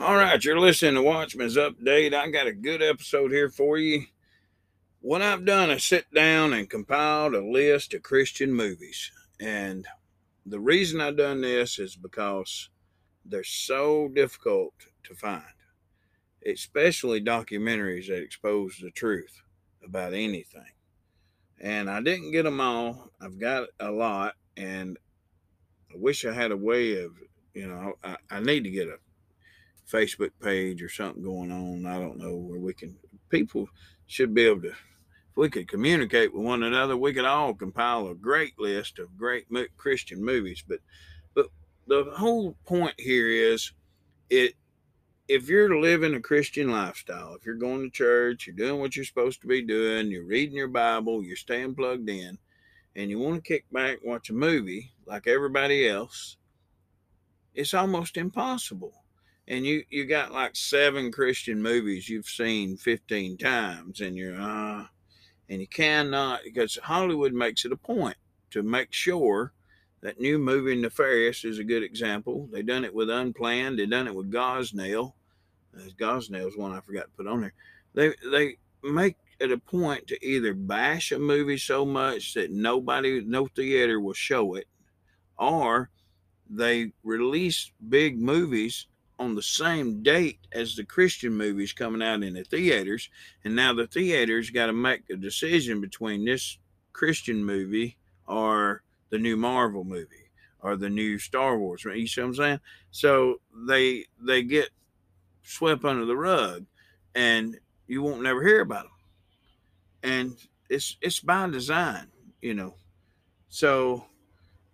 All right, you're listening to Watchman's Update. I got a good episode here for you. What I've done is sit down and compiled a list of Christian movies. And the reason I've done this is because they're so difficult to find, especially documentaries that expose the truth about anything. And I didn't get them all. I've got a lot, and I wish I had a way of, you know, I, I need to get a Facebook page or something going on. I don't know where we can, people should be able to, if we could communicate with one another, we could all compile a great list of great Christian movies. But, but the whole point here is it, if you're living a Christian lifestyle, if you're going to church, you're doing what you're supposed to be doing, you're reading your Bible, you're staying plugged in, and you want to kick back, watch a movie like everybody else, it's almost impossible and you you got like seven Christian movies you've seen 15 times and you're uh and you cannot because Hollywood makes it a point to make sure that new movie Nefarious is a good example. They done it with Unplanned. They done it with Gosnell. Uh, Gosnell's one I forgot to put on there. They they make it a point to either bash a movie so much that nobody, no theater will show it, or they release big movies on the same date as the Christian movies coming out in the theaters. And now the theaters got to make a decision between this Christian movie or the new Marvel movie or the new Star Wars. You see what I'm saying? So they they get swept under the rug, and you won't never hear about them. And it's it's by design, you know. So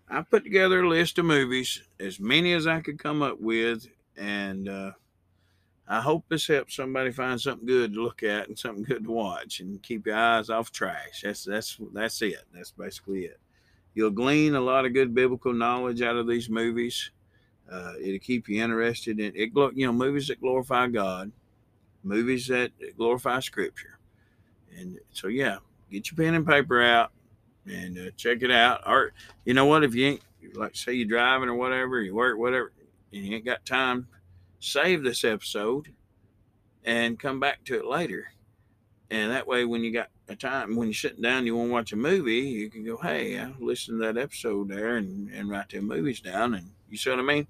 I put together a list of movies, as many as I could come up with, and uh, I hope this helps somebody find something good to look at and something good to watch, and keep your eyes off trash. That's that's that's it. That's basically it. You'll glean a lot of good biblical knowledge out of these movies. Uh, it'll keep you interested in it. You know, movies that glorify God, movies that glorify Scripture, and so yeah, get your pen and paper out and uh, check it out. Or you know what, if you ain't like say you're driving or whatever, you work whatever, and you ain't got time, save this episode and come back to it later. And that way, when you got a time, when you're sitting down, you want to watch a movie, you can go, hey, I listened to that episode there and, and write the movies down. And you see what I mean?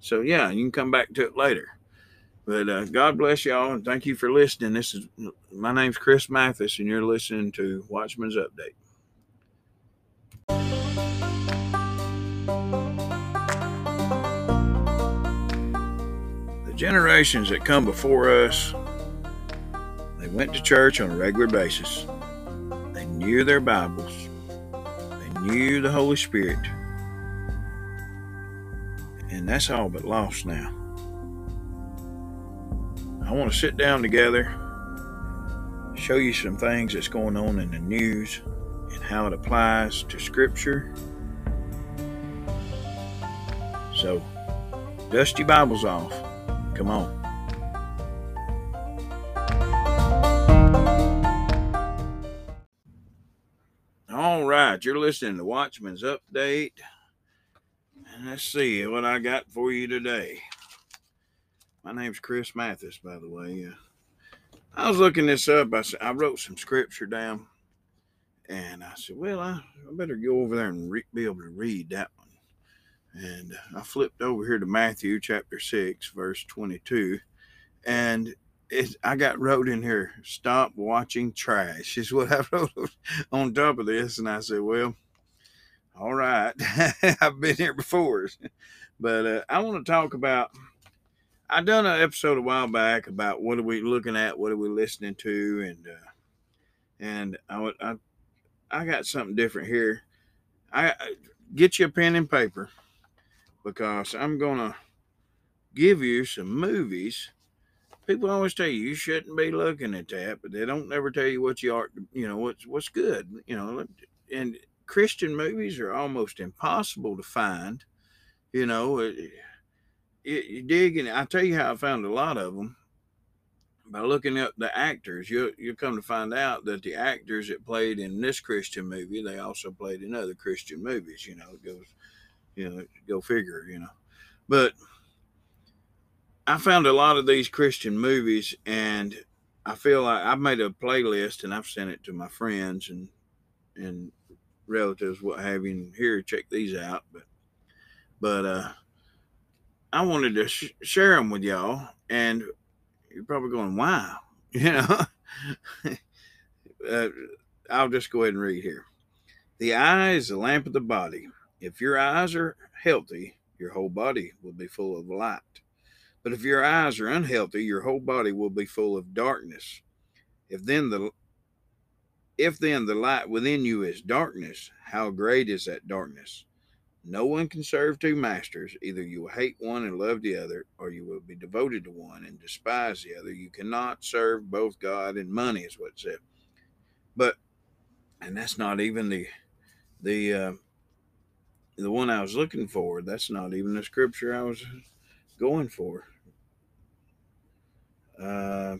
So, yeah, you can come back to it later. But uh, God bless y'all and thank you for listening. This is my name's Chris Mathis, and you're listening to Watchman's Update. Generations that come before us, they went to church on a regular basis. They knew their Bibles. They knew the Holy Spirit. And that's all but lost now. I want to sit down together, show you some things that's going on in the news and how it applies to Scripture. So, dust your Bibles off Come on. All right, you're listening to Watchman's Update. And let's see what I got for you today. My name's Chris Mathis, by the way. Uh, I was looking this up. I, I wrote some scripture down. And I said, well, I, I better go over there and re- be able to read that. And I flipped over here to Matthew chapter 6, verse 22. And it, I got wrote in here, stop watching trash, is what I wrote on top of this. And I said, well, all right, I've been here before. But uh, I want to talk about, I done an episode a while back about what are we looking at, what are we listening to, and uh, and I, I I got something different here. I, get you a pen and paper because I'm going to give you some movies. People always tell you you shouldn't be looking at that, but they don't ever tell you what you are, you know, what's what's good, you know. And Christian movies are almost impossible to find, you know. Uh, you, you dig and I tell you how I found a lot of them by looking up the actors. You you come to find out that the actors that played in this Christian movie, they also played in other Christian movies. You know, it goes you know, go figure, you know. But I found a lot of these Christian movies, and I feel like I've made a playlist and I've sent it to my friends and and relatives, what have you. And here, check these out. But but uh, I wanted to sh- share them with y'all, and you're probably going, "Wow," you know. uh, I'll just go ahead and read here. The eye is the lamp of the body. If your eyes are healthy, your whole body will be full of light. But if your eyes are unhealthy, your whole body will be full of darkness. If then the if then the light within you is darkness, how great is that darkness? No one can serve two masters. Either you will hate one and love the other, or you will be devoted to one and despise the other. You cannot serve both God and money, is what it said. But, and that's not even the the uh, the one I was looking for. That's not even the scripture I was going for. Uh,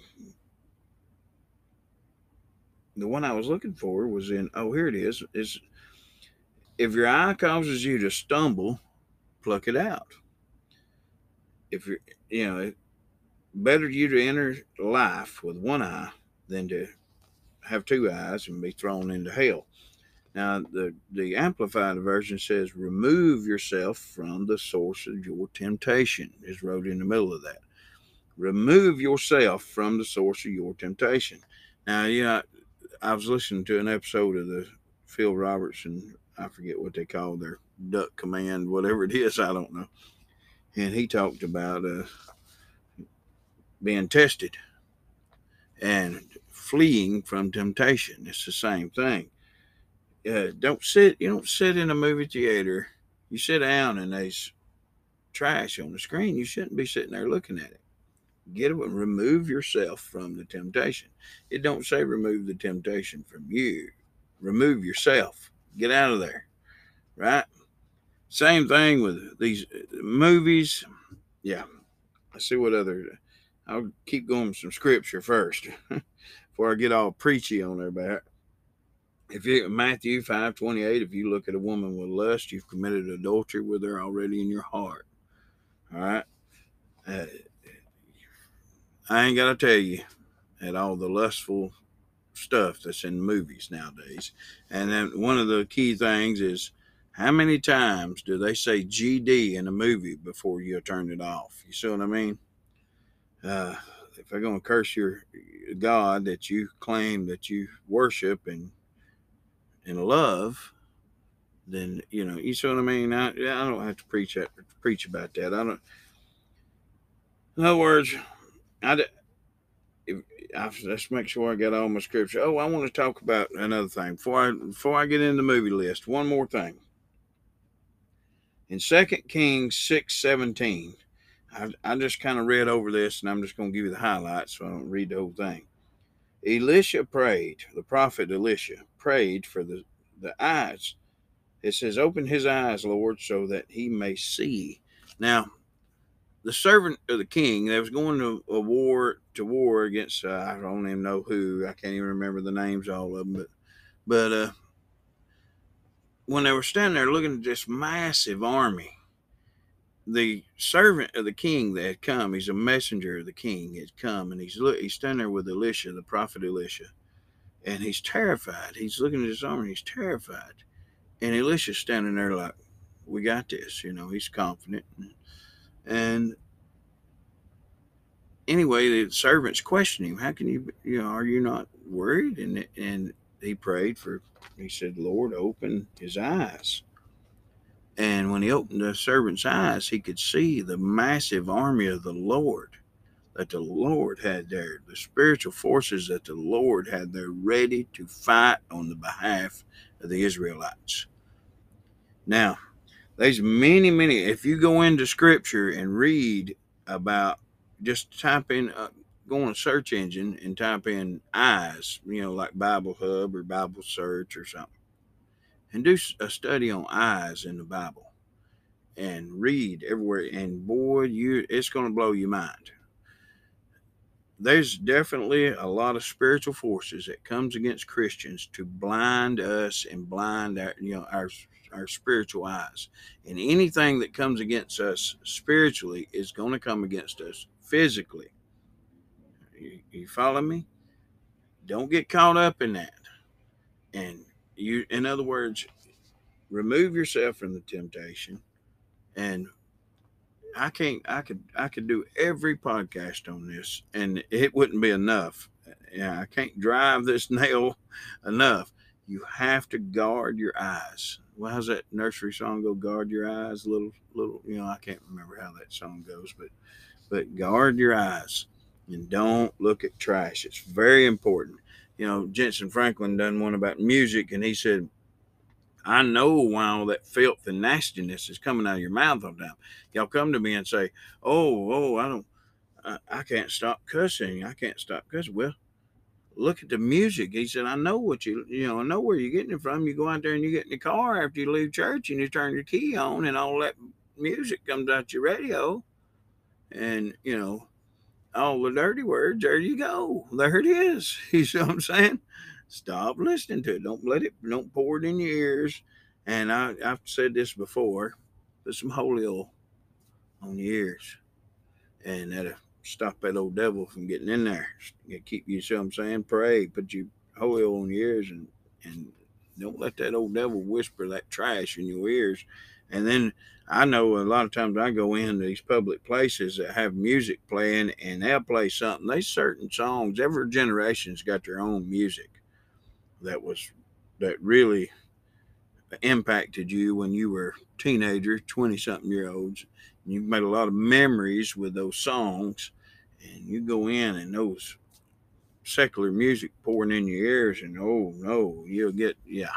the one I was looking for was in. Oh, here it is. Is if your eye causes you to stumble, pluck it out. If you're, you know, better you to enter life with one eye than to have two eyes and be thrown into hell. Now, the, the Amplified version says, remove yourself from the source of your temptation, is wrote in the middle of that. Remove yourself from the source of your temptation. Now, you know, I was listening to an episode of the Phil Robertson I forget what they call their duck command, whatever it is, I don't know. And he talked about uh, being tested and fleeing from temptation. It's the same thing. Uh, don't sit. You don't sit in a movie theater. You sit down and there's trash on the screen. You shouldn't be sitting there looking at it. Get it. Remove yourself from the temptation. It don't say remove the temptation from you. Remove yourself Get out of there. Right? Same thing with these movies. Yeah. Let's see what other. I'll keep going with some scripture first before I get all preachy on back. If you Matthew five twenty eight, if you look at a woman with lust, you've committed adultery with her already in your heart. All right. Uh, I ain't got to tell you at all the lustful stuff that's in movies nowadays. And then one of the key things is how many times do they say GD in a movie before you turn it off? You see what I mean? Uh, if they're going to curse your God that you claim that you worship and and love, then you know you see what I mean. I, I don't have to preach that, preach about that. I don't. In other words, I if, I, let's make sure I got all my scripture. Oh, I want to talk about another thing before I before I get in the movie list. One more thing. In Second Kings six seventeen, I, I just kind of read over this, and I'm just going to give you the highlights, so I don't read the whole thing. Elisha prayed. The prophet Elisha prayed for the the eyes. It says, "Open his eyes, Lord, so that he may see." Now, the servant of the king that was going to a war to war against uh, I don't even know who I can't even remember the names all of them but but uh, when they were standing there looking at this massive army the servant of the king that had come he's a messenger of the king had come and he's look he's standing there with Elisha the prophet Elisha and he's terrified he's looking at his army he's terrified and Elisha's standing there like we got this you know he's confident and anyway, the servants question him, How can you, you know, are you not worried? And, and he prayed for, he said, Lord, open his eyes. And when he opened the servant's eyes, he could see the massive army of the Lord that the Lord had there, the spiritual forces that the Lord had there ready to fight on the behalf of the Israelites. Now, there's many, many. If you go into scripture and read about, just type in, uh, go on a search engine and type in eyes, you know, like Bible Hub or Bible Search or something, and do a study on eyes in the Bible and read everywhere. And boy, you it's going to blow your mind. There's definitely a lot of spiritual forces that comes against Christians to blind us and blind our, you know, our our spiritual eyes. And anything that comes against us spiritually is going to come against us physically. You, you follow me? Don't get caught up in that. And you, in other words, remove yourself from the temptation and I can't I could I could do every podcast on this and it wouldn't be enough. Yeah, I can't drive this nail enough. You have to guard your eyes. Well, how's that nursery song go? Guard your eyes, little little. You know, I can't remember how that song goes, but but guard your eyes and don't look at trash. It's very important. You know, Jentezen Franklin done one about music, and he said, "I know why all that filth and nastiness is coming out of your mouth all the time. Y'all come to me and say, "Oh, oh, I don't, I, I can't stop cussing. I can't stop cussing." Well, look at the music. He said, I know what you, you know, I know where you're getting it from. You go out there and you get in the car after you leave church and you turn your key on and all that music comes out your radio. And, you know, all the dirty words, there you go. There it is. You see what I'm saying? Stop listening to it. Don't let it, don't pour it in your ears. And I, I've said this before put some holy oil on your ears. And that'll stop that old devil from getting in there. Keep you, see what I'm saying? Pray, put your holy oil on your ears and, and don't let that old devil whisper that trash in your ears. And then I know a lot of times I go in these public places that have music playing and they'll play something. They certain songs, every generation's got their own music that was that really impacted you when you were a teenager, 20 something year olds. You've made a lot of memories with those songs and you go in and those secular music pouring in your ears and oh no you'll get yeah.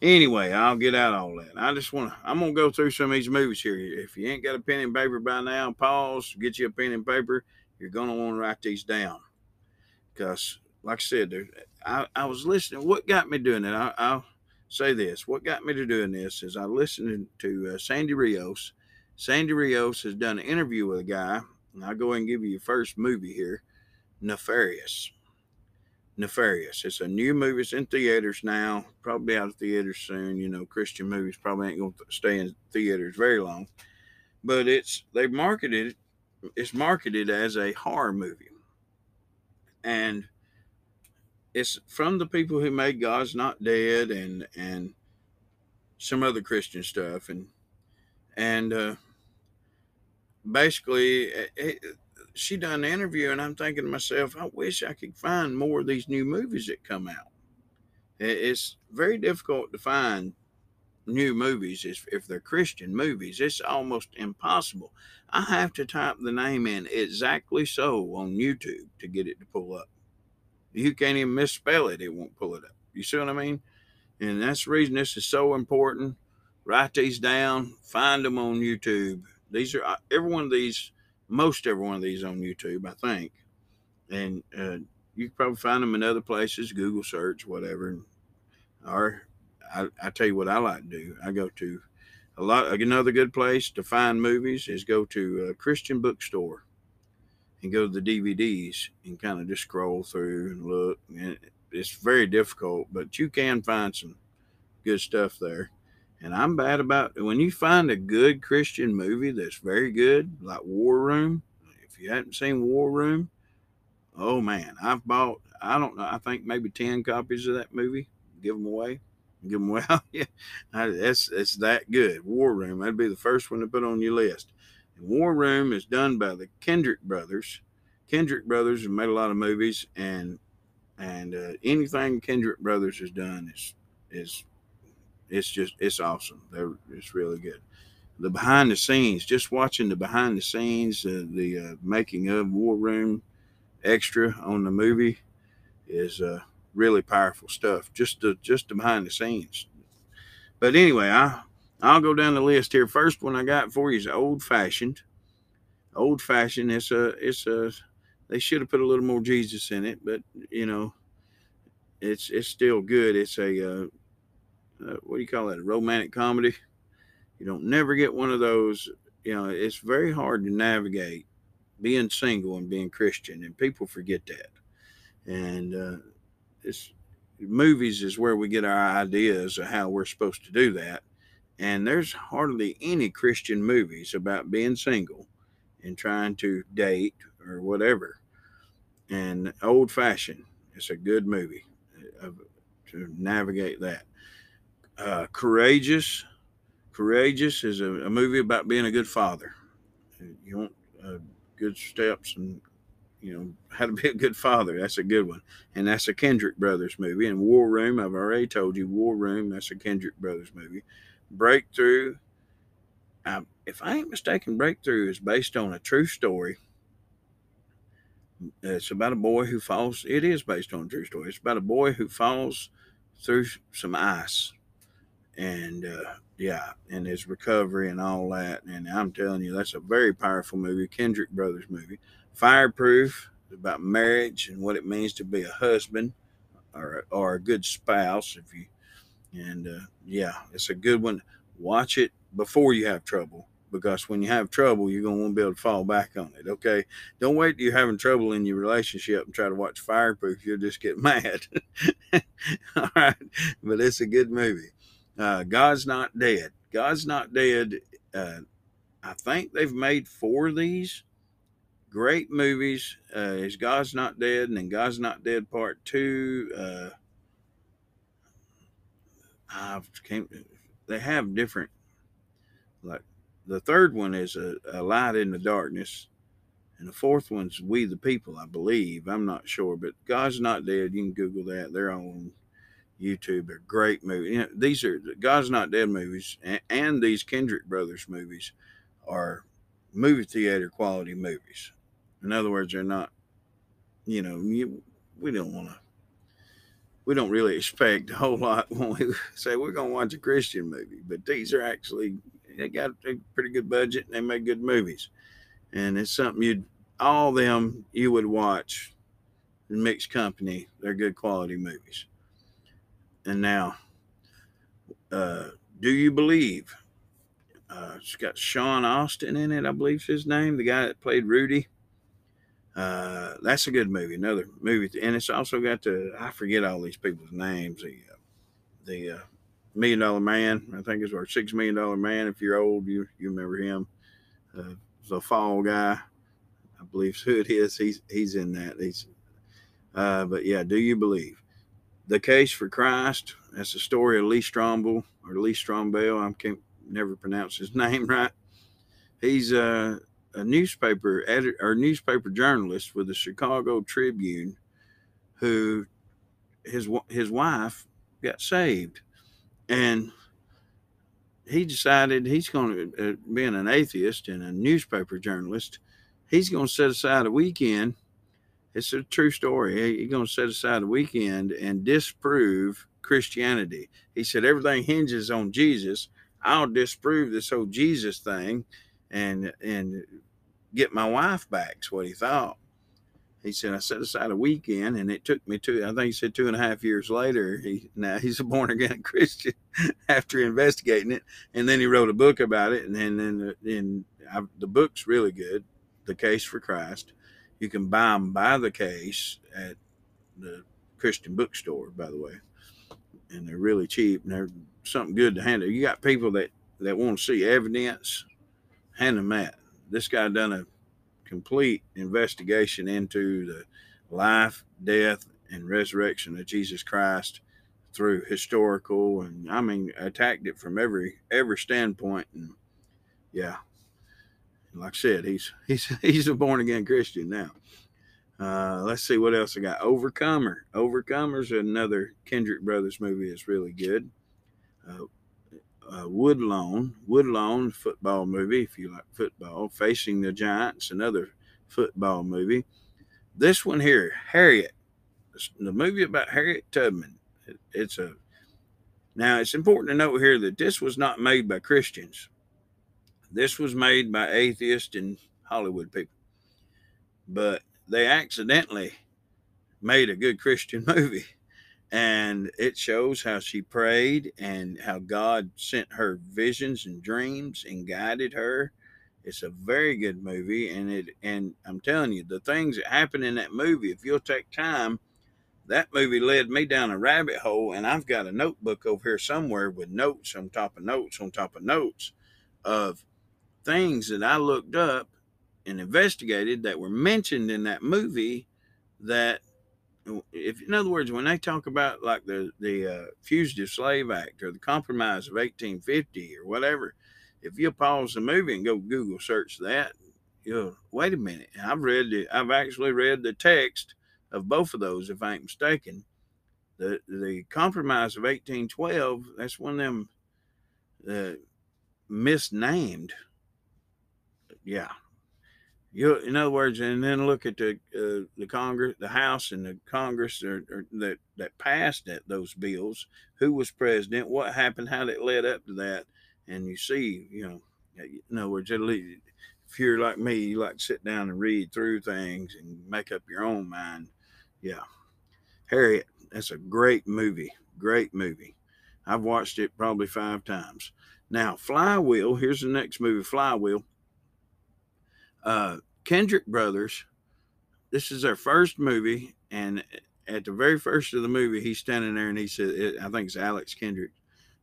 Anyway i'll get out all that. I just want to i'm gonna go through some of these movies here. If you ain't got a pen and paper by now pause get you a pen and paper. You're gonna want to write these down because like i said there, I, I was listening what got me doing it I, i'll say this what got me to doing this is i listened to uh, sandy rios sandy rios has done an interview with a guy I'll go and give you your first movie here Nefarious. Nefarious. It's a new movie. It's in theaters now. Probably out of theaters soon. You know, Christian movies probably ain't going to stay in theaters very long. But it's they marketed it's marketed as a horror movie, and it's from the people who made God's Not Dead and and some other Christian stuff, and and uh, basically, it, eh, eh, she done an interview, and I'm thinking to myself, I wish I could find more of these new movies that come out. It's very difficult to find new movies if, if they're Christian movies. It's almost impossible. I have to type the name in exactly so on YouTube to get it to pull up. You can't even misspell it, it won't pull it up. You see what I mean? And that's the reason this is so important. Write these down, find them on YouTube, these are uh, every one of these, most every one of these on YouTube, I think, and uh, you can probably find them in other places, Google search, whatever. Or I, I tell you what I like to do. I go to a lot. Another good place to find movies is go to a Christian bookstore and go to the DVDs and kind of just scroll through and look. And it's very difficult, but you can find some good stuff there. And I'm bad about when you find a good Christian movie that's very good, like War Room. If you haven't seen War Room, oh man, I've bought I don't know, I think maybe ten copies of that movie. Give them away, give them away. yeah, that's it's that good. War Room. That'd be the first one to put on your list. War Room is done by the Kendrick brothers. Kendrick brothers have made a lot of movies, and and uh, anything Kendrick brothers has done is is it's just it's awesome. They're, it's really good. The behind the scenes, just watching the behind the scenes, uh, the uh, making of War Room extra on the movie is uh, really powerful stuff. Just the just the behind the scenes. But anyway, I I'll go down the list here. First one I got for you is old fashioned. Old fashioned. It's a it's a. They should have put a little more Jesus in it, but you know, it's it's still good. It's a uh, uh, what do you call that? A romantic comedy. You don't never get one of those. You know, it's very hard to navigate being single and being Christian, and people forget that. And uh, it's movies is where we get our ideas of how we're supposed to do that. And there's hardly any Christian movies about being single and trying to date or whatever. And Old Fashioned, it's a good movie uh, to navigate that. Uh, Courageous, Courageous is a, a, movie about being a good father. You want uh, good steps and you know how to be a good father. That's a good one, and that's a Kendrick Brothers movie. And War Room, I've already told you, War Room. That's a Kendrick Brothers movie. Breakthrough. I, if I ain't mistaken, Breakthrough is based on a true story. It's about a boy who falls. It is based on a true story. It's about a boy who falls through some ice, and uh, yeah, and his recovery and all that. And I'm telling you, that's a very powerful movie, Kendrick Brothers movie. Fireproof about marriage and what it means to be a husband or or a good spouse. If you and uh, yeah, it's a good one. Watch it before you have trouble because when you have trouble, you're gonna want to be able to fall back on it. Okay, don't wait till you're having trouble in your relationship and try to watch Fireproof. You'll just get mad. All right, but it's a good movie. Uh, God's not dead. God's not dead. Uh, I think they've made four of these great movies. Uh, is God's Not Dead and then God's Not Dead Part Two. I've came. They have different. Like the third one is a, a light in the darkness, and the fourth one's We the People. I believe. I'm not sure, but God's Not Dead. You can Google that. They're on YouTube. They're great movies. You know, these are God's Not Dead movies, and, and these Kendrick Brothers movies are movie theater quality movies. In other words, they're not, you know, you, we don't want to, we don't really expect a whole lot when we say we're going to watch a Christian movie, but these are actually, they got a pretty good budget and they make good movies. And it's something you'd, all them you would watch in mixed company. They're good quality movies. And now, uh, Do You Believe? Uh, it's got Sean Astin in it, I believe his name, the guy that played Rudy. Uh, that's a good movie. Another movie, and it's also got the I forget all these people's names. The uh, the uh, Million Dollar Man, I think is our Six Million Dollar Man. If you're old, you you remember him. Uh, the Fall Guy, I believe who it is. He's he's in that. He's, uh, but yeah, do you believe? The Case for Christ. That's the story of Lee Stromberg or Lee Strombell. I can't never pronounce his name right. He's uh a newspaper editor or newspaper journalist with the Chicago Tribune who his his wife got saved. And he decided he's going to uh, being an atheist and a newspaper journalist he's going to set aside a weekend. It's a true story. He's going to set aside a weekend and disprove christianity. He said everything hinges on jesus. I'll disprove this whole jesus thing and and get my wife back. Is what he thought. He said I set aside a weekend, and it took me two. I think he said two and a half years later. He now he's a born again Christian after investigating it, and then he wrote a book about it. And then then then the book's really good. The Case for Christ. You can buy them by the case at the Christian bookstore, by the way, and they're really cheap and they're something good to handle. You got people that that want to see evidence, hand them that this guy done a complete investigation into the life, death, and resurrection of Jesus Christ through historical and I mean attacked it from every every standpoint and yeah. Like I said he's he's he's a born again Christian now. Uh, let's see what else I got. Overcomer. Overcomer's another Kendrick Brothers movie that's really good. Uh, uh, Woodlawn, Woodlawn football movie, if you like football, Facing the Giants, another football movie. This one here, Harriet, the movie about Harriet Tubman. It, it's a now it's important to note here that this was not made by Christians. This was made by atheists and Hollywood people, but they accidentally made a good Christian movie and it shows how she prayed and how God sent her visions and dreams and guided her. It's a very good movie, and it and I'm telling you, the things that happen in that movie, if you'll take time, that movie led me down a rabbit hole, and I've got a notebook over here somewhere with notes on top of notes on top of notes of things that I looked up and investigated that were mentioned in that movie that if in other words when they talk about like the the uh, fugitive slave act or the compromise of 1850 or whatever if you pause the movie and go google search that you'll wait a minute i've read the i've actually read the text of both of those if i ain't mistaken. The the compromise of 1812 that's one of them uh, misnamed. Yeah you, in other words, and then look at the uh, the Congress, the House, and the Congress or, or that that passed that, those bills. Who was president? What happened? How it led up to that? And you see, you know, in other words, if you're like me, you like to sit down and read through things and make up your own mind. Yeah, Harriet, that's a great movie. Great movie. I've watched it probably five times. Now, Flywheel. Here's the next movie, Flywheel uh, Kendrick Brothers. This is their first movie, and at the very first of the movie, he's standing there and he says, "I think it's Alex Kendrick."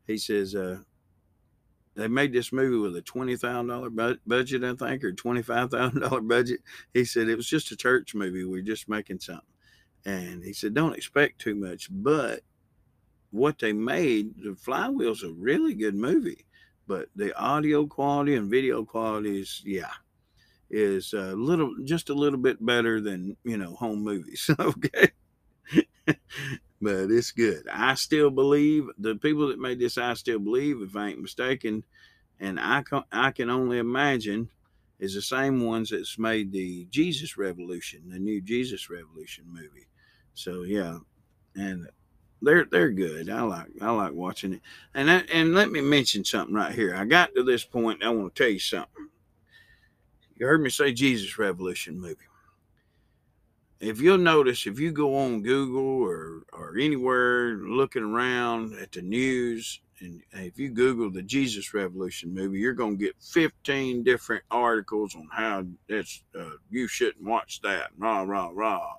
He says, uh, "They made this movie with a twenty thousand dollar budget, I think, or twenty five thousand dollar budget." He said it was just a church movie. We're just making something, and he said, "Don't expect too much." But what they made, the Flywheel's a really good movie, but the audio quality and video quality is, yeah, is a little just a little bit better than you know home movies okay? But it's good. I still believe the people that made this i still believe if i ain't mistaken and i can i can only imagine is the same ones that's made the jesus revolution the new jesus revolution movie. So yeah and they're they're good. I like i like watching it. And that, and let me mention something right here. I got to this point i want to tell you something you heard me say Jesus Revolution movie. If you'll notice, if you go on Google or, or anywhere looking around at the news, and if you Google the Jesus Revolution movie, you're going to get 15 different articles on how that's uh, you shouldn't watch that. Rah rah rah.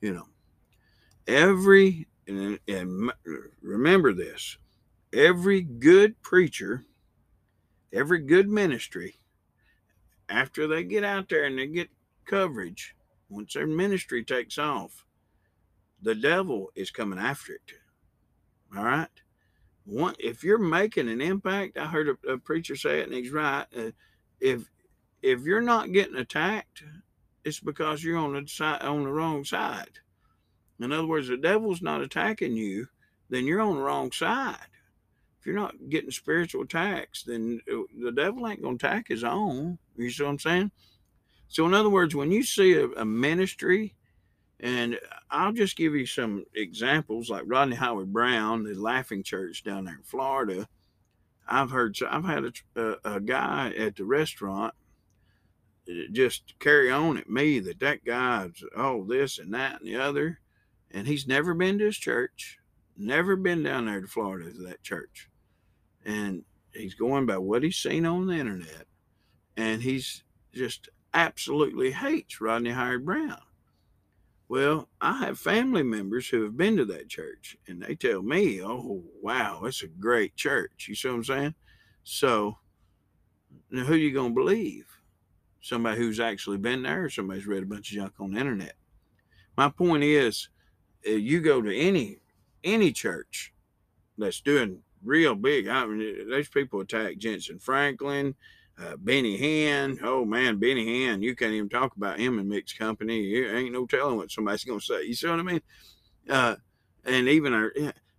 You know, every and, and remember this: every good preacher, every good ministry after they get out there and they get coverage, once their ministry takes off, the devil is coming after it. All right. One, if you're making an impact, I heard a, a preacher say it, and he's right. Uh, if if you're not getting attacked, it's because you're on the side on the wrong side. In other words, the devil's not attacking you, then you're on the wrong side. If you're not getting spiritual attacks, then uh, the devil ain't gonna attack his own. You see what I'm saying? So, in other words, when you see a, a ministry, and I'll just give you some examples, like Rodney Howard-Browne, the Laughing Church down there in Florida. I've heard, I've had a, a, a guy at the restaurant uh, just carry on at me that that guy's oh this and that and the other, and he's never been to his church, never been down there to Florida to that church, and he's going by what he's seen on the internet and he's just absolutely hates Rodney Howard-Browne. Well, I have family members who have been to that church, and they tell me, "Oh, wow, it's a great church." You see what I'm saying? So, now who you gonna believe? Somebody who's actually been there, or somebody's read a bunch of junk on the internet? My point is, you go to any any church that's doing real big. I mean, those people attack Jentezen Franklin, uh, Benny Hinn. Oh man, Benny Hinn. You can't even talk about him in mixed company. You ain't no telling what somebody's gonna say. You see what I mean? Uh, and even our,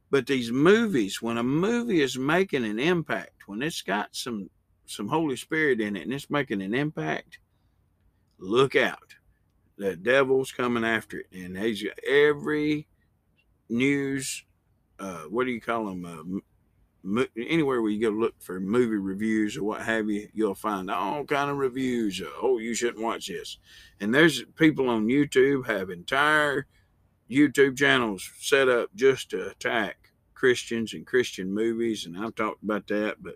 but these movies, when a movie is making an impact, when it's got some some Holy Spirit in it and it's making an impact, look out. The devil's coming after it, and he's every news. Uh, what do you call them? Uh, anywhere where you go look for movie reviews or what have you, you'll find all kind of reviews. oh, you shouldn't watch this. And there's people on YouTube have entire YouTube channels set up just to attack Christians and Christian movies. And I've talked about that, but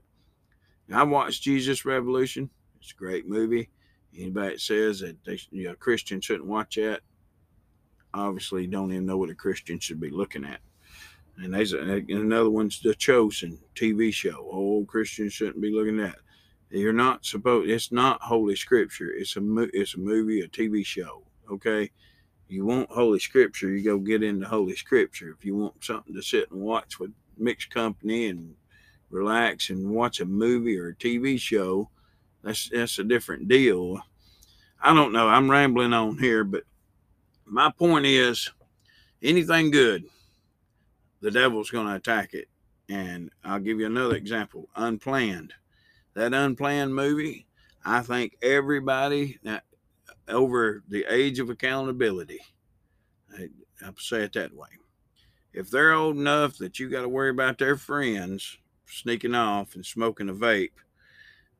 I've watched Jesus Revolution. It's a great movie. Anybody that says that they, you know, Christians shouldn't watch that, obviously don't even know what a Christian should be looking at. And there's a, another one's The Chosen TV show. Oh, Christians shouldn't be looking at. You're not supposed. It's not Holy Scripture. It's a it's a movie, a TV show. Okay, you want Holy Scripture, you go get into Holy Scripture. If you want something to sit and watch with mixed company and relax and watch a movie or a TV show, that's that's a different deal. I don't know. I'm rambling on here, but my point is anything good, the devil's going to attack it. And I'll give you another example Unplanned. That Unplanned movie, I think everybody over the age of accountability, I'll say it that way. If they're old enough that you got to worry about their friends sneaking off and smoking a vape,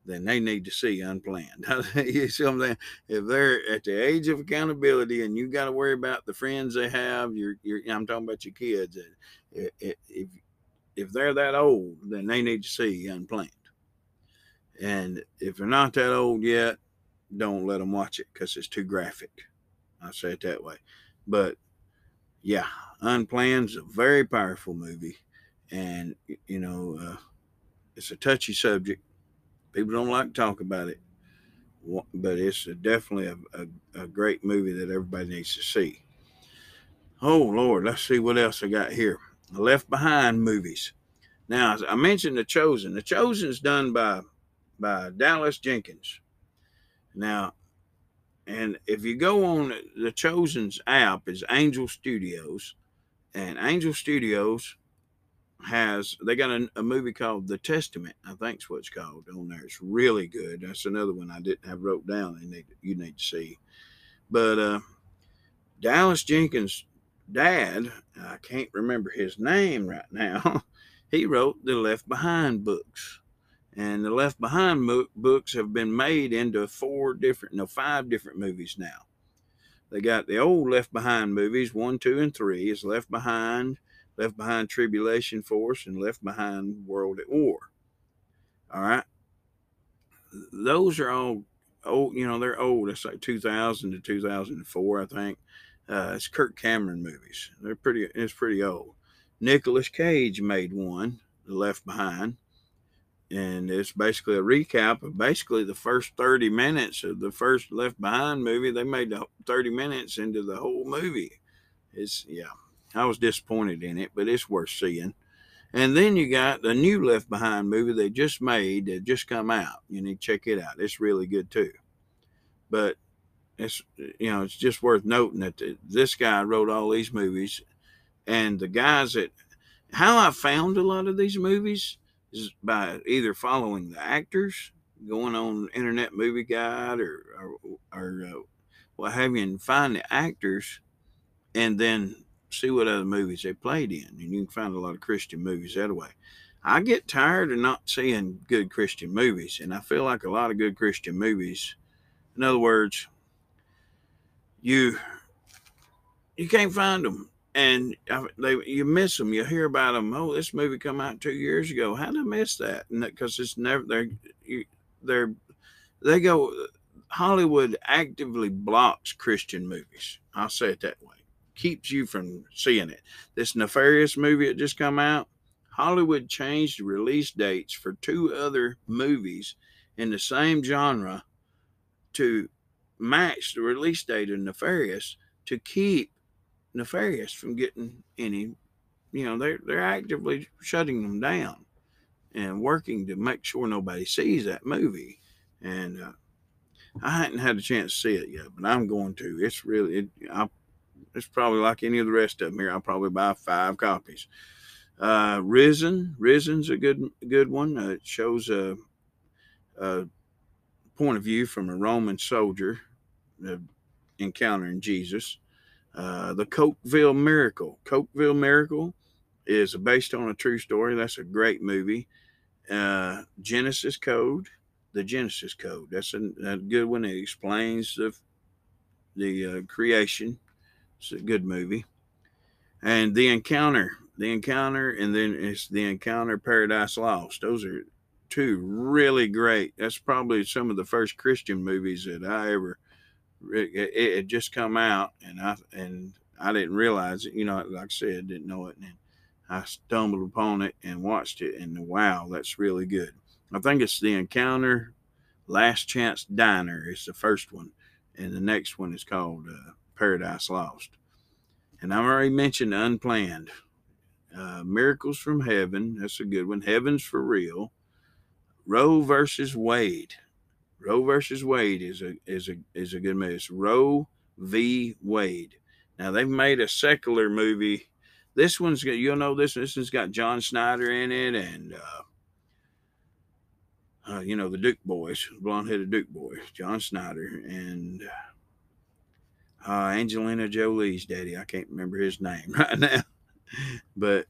then they need to see unplanned. you see what I'm saying? If they're at the age of accountability and you got to worry about the friends they have, you're, you're, I'm talking about your kids. If, if, if they're that old, then they need to see unplanned. And if they're not that old yet, don't let them watch it because it's too graphic. I say it that way. But yeah, Unplanned's a very powerful movie. And, you know, uh, it's a touchy subject People don't like to talk about it, but it's definitely a, a, a great movie that everybody needs to see. Oh, Lord, let's see what else I got here. Left Behind movies. Now, I mentioned The Chosen. The Chosen is done by by Dallas Jenkins. Now, and if you go on the Chosen's app is Angel Studios, and Angel Studios has they got a, a, movie called The Testament, I think is what it's called on there. It's really good. That's another one I didn't have wrote down. And you need to see. But uh, Dallas Jenkins' dad, I can't remember his name right now. he wrote the Left Behind books, and the Left Behind books have been made into four different, no, five different movies now. They got the old Left Behind movies, one, two, and three. Is Left Behind Left Behind Tribulation Force, and Left Behind World at War. All right. Those are all old, you know, they're old. It's like 2000 to 2004, I think. Uh, it's Kirk Cameron movies. They're pretty, it's pretty old. Nicolas Cage made one, Left Behind. And it's basically a recap of basically the first 30 minutes of the first Left Behind movie. They made the 30 minutes into the whole movie. It's, yeah, I was disappointed in it, but it's worth seeing. And then you got the new Left Behind movie they just made that just come out. You need to check it out. It's really good too. But it's you know it's just worth noting that this guy wrote all these movies, and the guys that how I found a lot of these movies is by either following the actors, going on Internet Movie Guide or or, or uh, what have you, and find the actors, and then see what other movies they played in, and you can find a lot of Christian movies that way. I get tired of not seeing good Christian movies, and I feel like a lot of good Christian movies. In other words, you you can't find them, and they you miss them. You hear about them. Oh, this movie come out two years ago. How did I miss that? Because it's never they're they're they go. Hollywood actively blocks Christian movies. I'll say it that way keeps you from seeing it. This nefarious movie that just come out, Hollywood changed release dates for two other movies in the same genre to match the release date of Nefarious to keep Nefarious from getting any, you know, they're, they're actively shutting them down and working to make sure nobody sees that movie. And uh, I hadn't had a chance to see it yet, but I'm going to. It's really, it, I it's probably like any of the rest of them here. I'll probably buy five copies. Uh, Risen, Risen's a good good one. Uh, it shows a, a, point of view from a Roman soldier uh, encountering Jesus. Uh, the Cokeville Miracle. Cokeville Miracle is based on a true story. That's a great movie. Uh, Genesis Code, the Genesis Code. That's a, a good one. It explains the the uh, creation it's a good movie. And The Encounter, The Encounter, and then it's The Encounter Paradise Lost. Those are two really great. That's probably some of the first Christian movies that I ever. It, it just come out, and I and I didn't realize it. You know, like I said, didn't know it. And I stumbled upon it and watched it, and wow, that's really good. I think it's the Encounter Last Chance Diner. It's the first one, and the next one is called uh, Paradise Lost. And I've already mentioned Unplanned. Uh, Miracles from Heaven. That's a good one. Heaven's for Real. Roe versus Wade. Roe versus Wade is a is a is a good movie. It's Roe v. Wade. Now they've made a secular movie. This one's you'll know this. This one's got John Schneider in it and uh, uh, you know the Duke boys, blonde headed Duke boys, John Schneider and uh, Angelina Jolie's daddy. I can't remember his name right now, but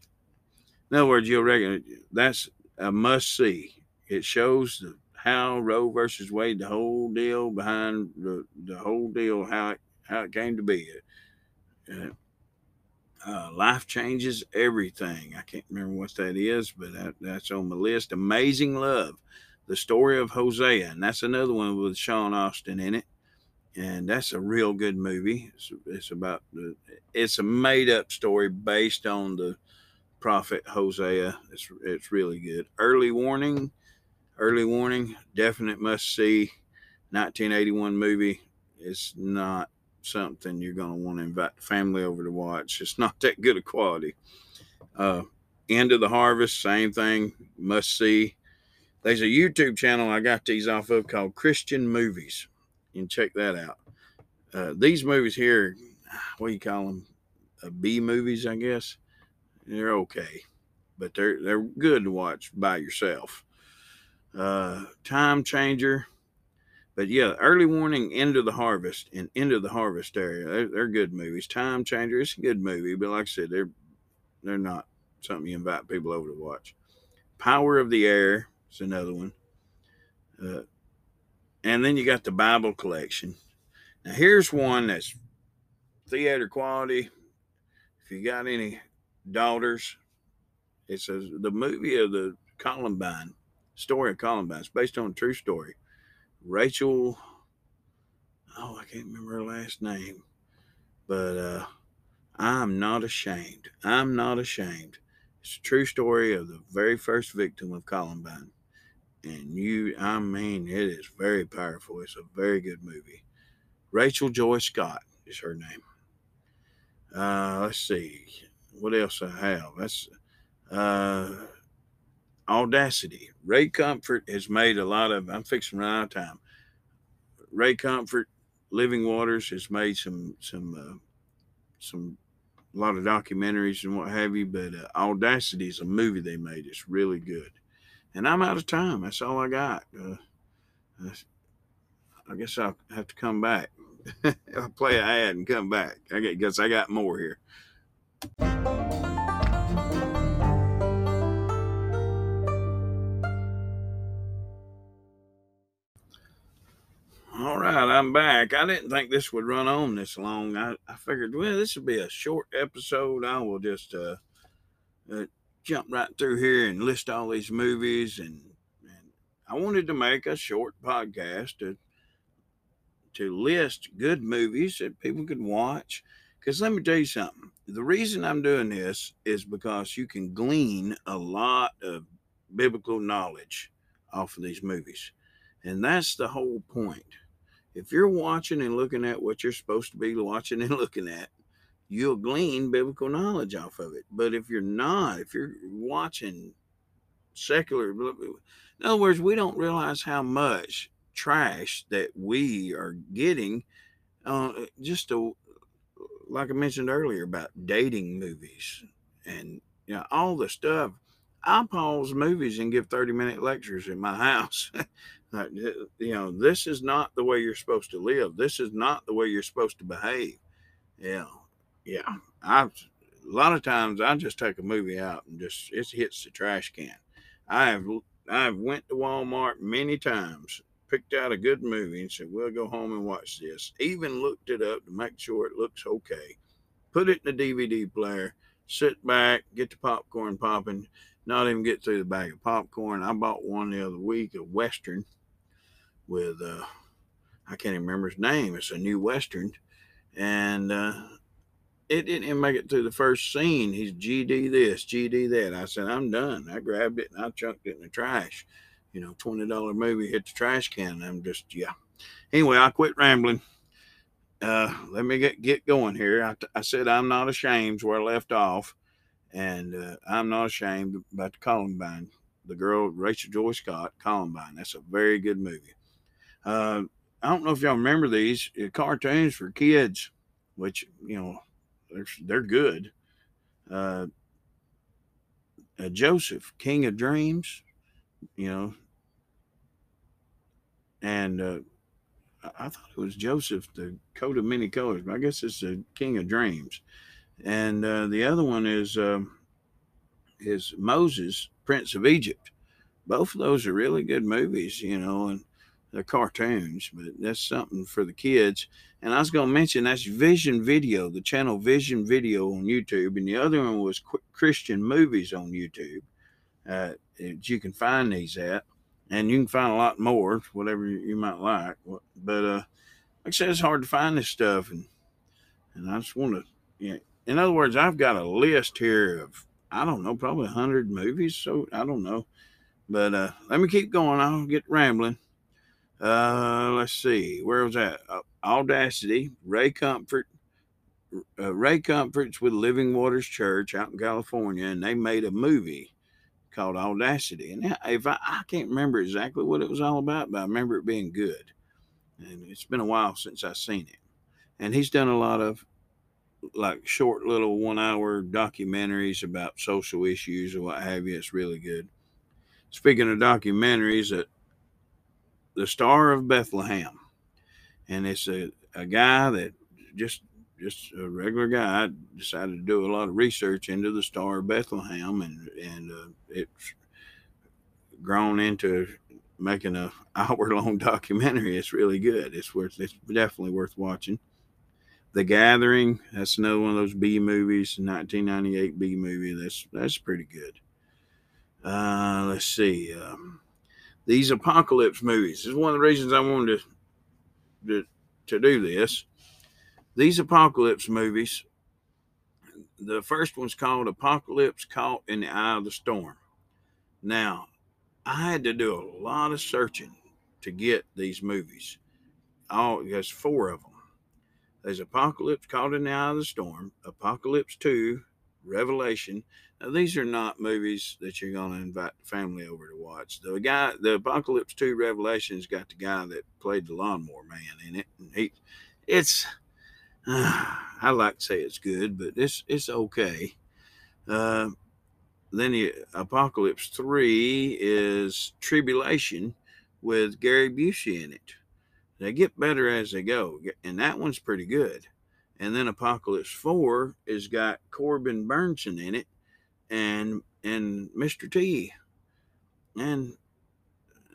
in other words, you'll recognize that's a must see. It shows the, how Roe versus Wade, the whole deal behind the the whole deal, how it how it came to be. Uh, uh, life changes everything. I can't remember what that is, but that, that's on my list. Amazing Love, the story of Hosea, and that's another one with Sean Astin in it, and that's a real good movie. It's, it's about the, it's a made up story based on the prophet Hosea. It's it's really good. Early Warning, Early Warning, definite must see. 1981 movie. It's not something you're to want to invite the family over to watch. It's not that good a quality. Uh, End of the Harvest, same thing, must see. There's a YouTube channel I got these off of called Christian Movies. You can check that out. Uh, these movies here, what do you call them? Uh, B movies, I guess. They're okay, but they're they're good to watch by yourself. Uh, Time Changer but yeah, early warning, end of the harvest, and end of the harvest area. They're, they're good movies. Time Changer, it's a good movie, but like I said, they're they're not something you invite people over to watch. Power of the Air is another one. Uh, and then you got the Bible collection. Now here's one that's theater quality. If you got any daughters, it's a, the movie of the Columbine story of Columbine. It's based on a true story. Rachel, oh, I can't remember her last name, but uh, I'm not ashamed. I'm not ashamed. It's a true story of the very first victim of Columbine. And you, I mean, it is very powerful. It's a very good movie. Rachel Joy Scott is her name. Uh, let's see what else I have. That's uh, Audacity. Ray Comfort has made a lot of. I'm fixing right out of time. Ray Comfort, Living Waters has made some some uh, some a lot of documentaries and what have you. But uh, Audacity is a movie they made. It's really good. And I'm out of time. That's all I got. Uh, I guess I'll have to come back. I'll play an ad and come back. I guess I got more here. All right, I'm back. I didn't think this would run on this long. I, I figured, well, this would be a short episode. I will just uh, uh, jump right through here and list all these movies. And, and I wanted to make a short podcast to to list good movies that people could watch. Because let me tell you something. The reason I'm doing this is because you can glean a lot of biblical knowledge off of these movies. And that's the whole point if you're watching and looking at what you're supposed to be watching and looking at, you'll glean biblical knowledge off of it. But if you're not, if you're watching secular, in other words, we don't realize how much trash that we are getting. Uh, just like I mentioned earlier about dating movies and you know all the stuff. I pause movies and give 30 minute lectures in my house you know, this is not the way you're supposed to live. This is not the way you're supposed to behave. Yeah, yeah. I a lot of times I just take a movie out and just it hits the trash can. I have I've went to Walmart many times, picked out a good movie and said, "We'll go home and watch this." Even looked it up to make sure it looks okay. Put it in the DVD player. Sit back, get the popcorn popping. Not even get through the bag of popcorn. I bought one the other week, a Western with uh, I can't even remember his name. It's a new western, and uh, it didn't even make it through the first scene. He's GD this, GD that. I said, I'm done. I grabbed it and I chucked it in the trash. You know, $20 movie hit the trash can. I'm just, yeah. Anyway, I quit rambling. Uh, let me get, get going here. I, I said, I'm not ashamed where I left off. And uh, I'm not ashamed about the Columbine. The girl, Rachel Joy Scott, Columbine. That's a very good movie. Uh, I don't know if y'all remember these uh, cartoons for kids, which, you know, they're, they're good. Uh, uh, Joseph, King of Dreams, you know, and uh, I thought it was Joseph, the coat of many colors, but I guess it's the King of Dreams. And uh, the other one is uh, is Moses, Prince of Egypt. Both of those are really good movies, you know, and they're cartoons, but that's something for the kids. And I was going to mention that's Vision Video, the channel Vision Video on YouTube, and the other one was Christian Movies on YouTube. Uh, you can find these at, and you can find a lot more, whatever you might like. But uh, like I said, it's hard to find this stuff, and and I just want to, you know, in other words, I've got a list here of I don't know, probably hundred movies. So I don't know, but uh, let me keep going. I'll get rambling. Uh, let's see, where was that? Uh, Audacity, Ray Comfort, uh, Ray Comfort's with Living Waters Church out in California, and they made a movie called Audacity. And if I, I can't remember exactly what it was all about, but I remember it being good. And it's been a while since I've seen it. And he's done a lot of like short little one hour documentaries about social issues or what have you. It's really good. Speaking of documentaries, that the Star of Bethlehem, and it's a, a guy that just just a regular guy decided to do a lot of research into the Star of Bethlehem, and and uh, it's grown into making a hour long documentary. It's really good. It's worth. It's definitely worth watching. The Gathering. That's another one of those B movies. 1998 B movie. That's that's pretty good. Uh, let's see. Um, these apocalypse movies. This is one of the reasons I wanted to, to, to do this. These apocalypse movies, the first one's called Apocalypse Caught in the Eye of the Storm. Now, I had to do a lot of searching to get these movies. Oh, there's four of them. There's Apocalypse Caught in the Eye of the Storm, Apocalypse 2, Revelation, now, these are not movies that you're going to invite the family over to watch. The guy, the Apocalypse 2 Revelations got the guy that played the lawnmower man in it. And he, it's, uh, I like to say it's good, but it's, it's okay. Uh, then the Apocalypse 3 is Tribulation with Gary Busey in it. They get better as they go, and that one's pretty good. And then Apocalypse 4 has got Corbin Bernsen in it and and Mr. T. And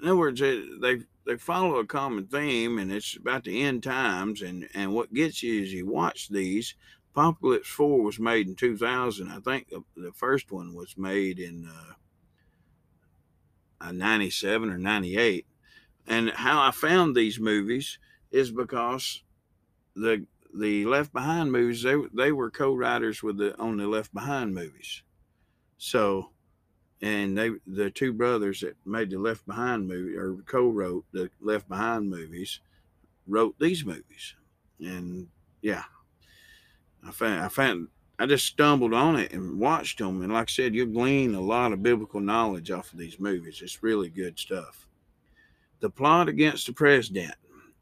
in other words, they they follow a common theme, and it's about the end times. And and what gets you is you watch these. Apocalypse Four was made in 2000. I think the, first one was made in uh, 97 or 98. And how I found these movies is because the the Left Behind movies they they were co-writers with the on the Left Behind movies. So, and they, the two brothers that made the Left Behind movie or co-wrote the Left Behind movies, wrote these movies, and yeah, I found, I found, I just stumbled on it and watched them, and like I said, you glean a lot of biblical knowledge off of these movies. It's really good stuff. The plot against the president.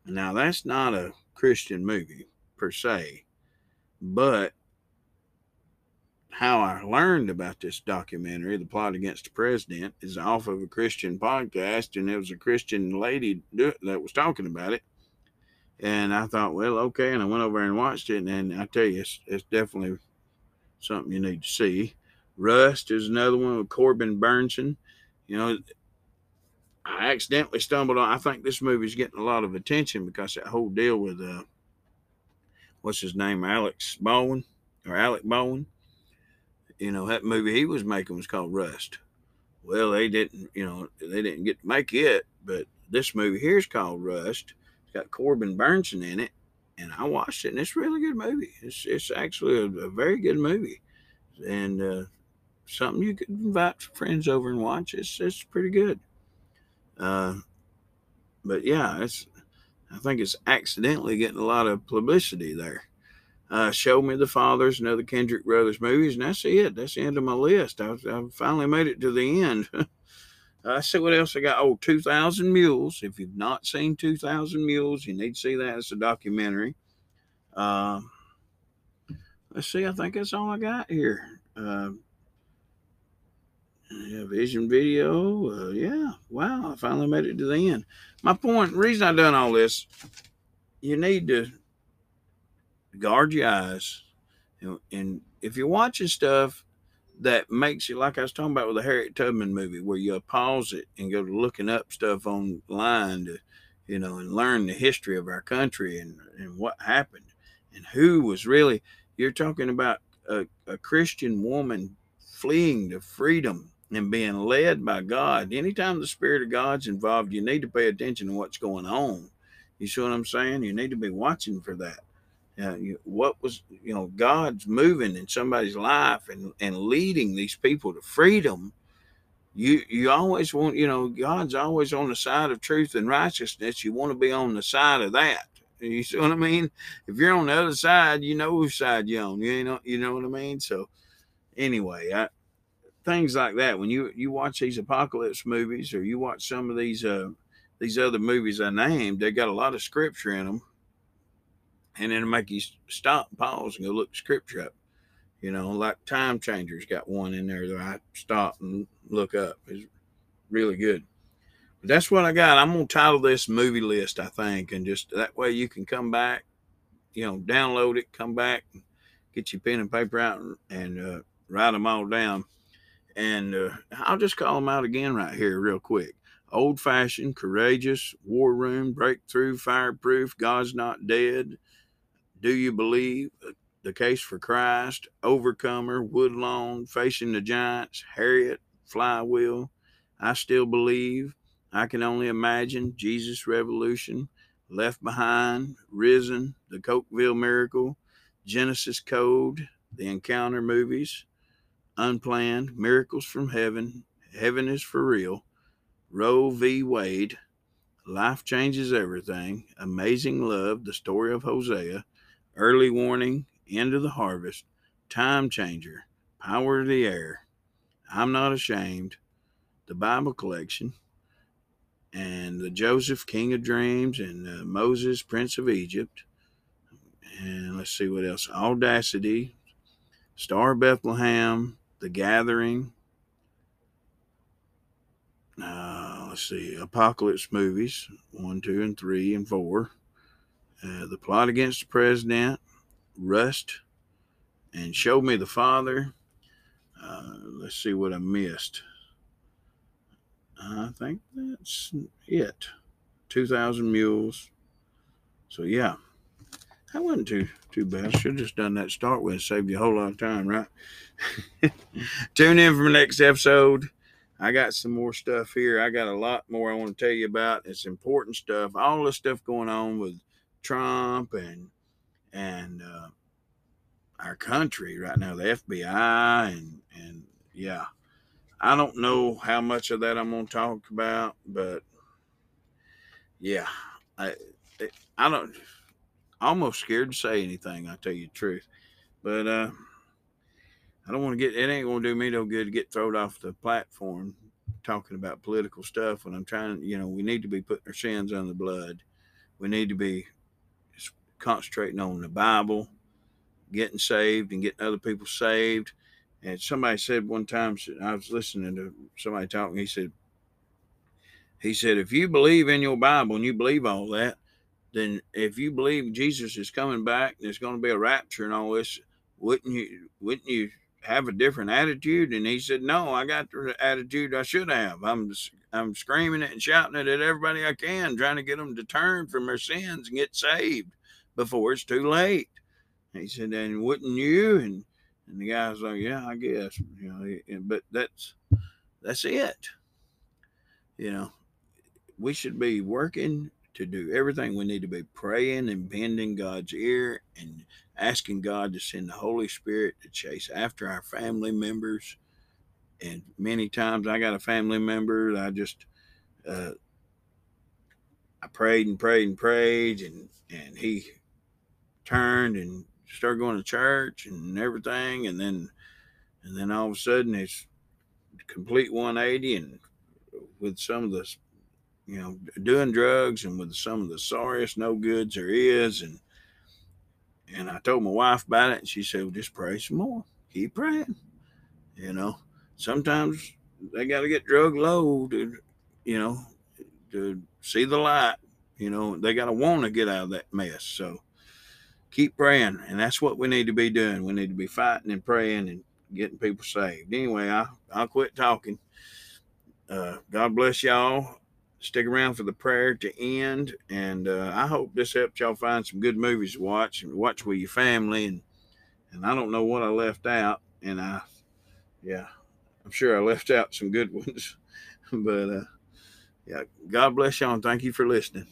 Now that's not a Christian movie per se, but how I learned about this documentary, The Plot Against the President, is off of a Christian podcast, and it was a Christian lady that was talking about it. And I thought, well, okay. And I went over and watched it, and I tell you, it's, it's definitely something you need to see. Rust is another one with Corbin Bernsen. You know, I accidentally stumbled on. I think this movie's getting a lot of attention because that whole deal with uh, what's his name, Alex Bowen or Alec Bowen. you know, that movie he was making was called Rust. Well, they didn't, you know, they didn't get to make it, but this movie here is called Rust. It's got Corbin Bernsen in it, and I watched it, and it's a really good movie. It's it's actually a, a very good movie, and uh, something you could invite friends over and watch. It's it's pretty good. Uh, but yeah, it's I think it's accidentally getting a lot of publicity there. Uh, Show Me the Fathers and other Kendrick Brothers movies, and that's it. That's the end of my list. I, I finally made it to the end. I uh, see what else I got. Oh, 2,000 Mules. If you've not seen 2,000 Mules, you need to see that. It's a documentary. Uh, let's see. I think that's all I got here. Yeah, vision video. Uh, yeah. Wow. I finally made it to the end. My point, reason I done all this, you need to guard your eyes. And, and if you're watching stuff that makes you, like I was talking about with the Harriet Tubman movie, where you pause it and go to looking up stuff online to, you know, and learn the history of our country and, and what happened and who was really, you're talking about a, a Christian woman fleeing to freedom and being led by God. Anytime the Spirit of God's involved, you need to pay attention to what's going on. You see what I'm saying? You need to be watching for that. Uh, you, what was, you know, God's moving in somebody's life and, and leading these people to freedom. You you always want, you know, God's always on the side of truth and righteousness. You want to be on the side of that. You see what I mean? If you're on the other side, you know whose side you're on. You know, you know what I mean. So, anyway, I, things like that. When you you watch these apocalypse movies, or you watch some of these uh, these other movies I named, they got a lot of scripture in them, and then make you stop, pause, and go look scripture up. You know, like Time Changers got one in there that I stop and look up. It's really good. But that's what I got. I'm gonna title this movie list, I think, and just that way you can come back, you know, download it, come back, get your pen and paper out, and, and uh, write them all down and uh, I'll just call them out again right here, real quick. Old fashioned, courageous, war room, breakthrough, fireproof, God's not dead. Do you believe? The case for Christ, Overcomer, Woodlawn, Facing the Giants, Harriet, Flywheel. I still believe. I can only imagine. Jesus Revolution, Left Behind, Risen, The Cokeville Miracle, Genesis Code, The Encounter movies, Unplanned, Miracles from Heaven, Heaven is for Real, Roe v. Wade, Life Changes Everything, Amazing Love, The Story of Hosea, Early Warning, End of the Harvest, Time Changer, Power of the Air, I'm Not Ashamed, the Bible Collection, and the Joseph, King of Dreams, and uh, Moses, Prince of Egypt. And let's see what else. Audacity, Star Bethlehem, the Gathering. Uh, let's see, Apocalypse movies one, two, and three, and four. Uh, the Plot Against the President, Rust, and Show Me the Father. Uh, let's see what I missed. I think that's it. 2,000 Mules. So, yeah. That wasn't too too bad. I should have just done that start with. Saved you a whole lot of time, right? Tune in for the next episode. I got some more stuff here. I got a lot more I want to tell you about. It's important stuff. All the stuff going on with Trump and and uh, our country right now, the FBI and and yeah. I don't know how much of that I'm going to talk about, but yeah, I I don't almost scared to say anything. I tell you the truth, but uh, I don't want to get. It ain't to do me no good to get thrown off the platform talking about political stuff when I'm trying. You know, we need to be putting our sins on the blood. We need to be concentrating on the Bible, getting saved, and getting other people saved. And somebody said one time, I was listening to somebody talking. He said, he said, if you believe in your Bible and you believe all that, then if you believe Jesus is coming back, and there's going to be a rapture and all this, wouldn't you? Wouldn't you have a different attitude? And he said, No, I got the attitude I should have. I'm I'm screaming it and shouting it at everybody I can, trying to get them to turn from their sins and get saved before it's too late. he said, And wouldn't you? And and the guy's like, Yeah, I guess. You know, but that's that's it. You know, we should be working to do everything we need to be praying and bending God's ear and asking God to send the Holy Spirit to chase after our family members. And many times I got a family member I just uh, I prayed and prayed and prayed and and he turned and started going to church and everything and then and then all of a sudden it's complete 180 and with some of the you know doing drugs and with some of the sorriest no goods there is and and I told my wife about it and she said well, just pray some more. Keep praying. You know sometimes they got to get drug low to you know to see the light you know they got to want to get out of that mess. So keep praying and that's what we need to be doing. We need to be fighting and praying and getting people saved. Anyway I, i'll quit talking. Uh, God bless y'all. Stick around for the prayer to end, and uh, I hope this helps y'all find some good movies to watch and watch with your family. And and I don't know what I left out, and I, yeah, I'm sure I left out some good ones, but uh, yeah, God bless y'all and thank you for listening.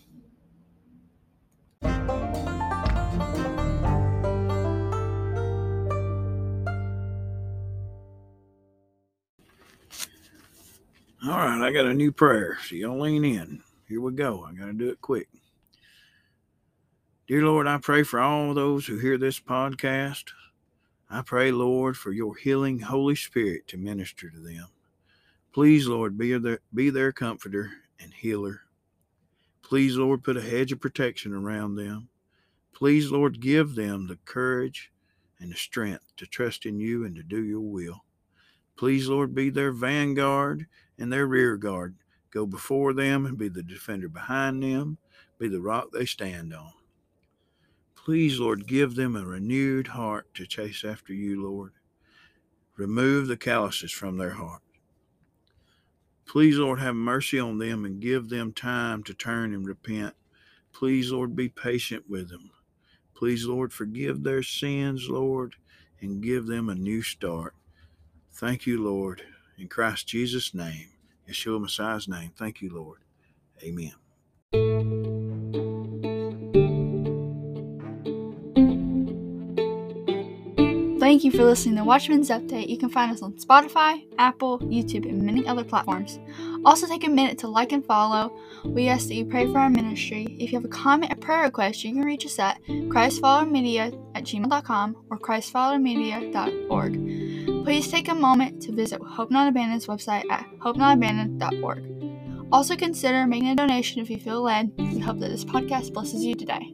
All right, I got a new prayer. So y'all lean in. Here we go. I got to do it quick. Dear Lord, I pray for all those who hear this podcast. I pray, Lord, for your healing Holy Spirit to minister to them. Please, Lord, be their, be their comforter and healer. Please, Lord, put a hedge of protection around them. Please, Lord, give them the courage and the strength to trust in you and to do your will. Please, Lord, be their vanguard and their rear guard. Go before them and be the defender behind them, be the rock they stand on. Please, Lord, give them a renewed heart to chase after you, Lord. Remove the calluses from their heart. Please, Lord, have mercy on them and give them time to turn and repent. Please, Lord, be patient with them. Please, Lord, forgive their sins, Lord, and give them a new start. Thank you, Lord. In Christ Jesus' name, Yeshua Messiah's name. Thank you, Lord. Amen. Thank you for listening to Watchman's Update. You can find us on Spotify, Apple, YouTube, and many other platforms. Also, take a minute to like and follow. We ask that you pray for our ministry. If you have a comment or prayer request, you can reach us at ChristFollowerMedia at gmail.com or ChristFollowerMedia.org. Please take a moment to visit Hope Not Abandoned's website at hopenotabandoned.org. Also consider making a donation if you feel led. We hope that this podcast blesses you today.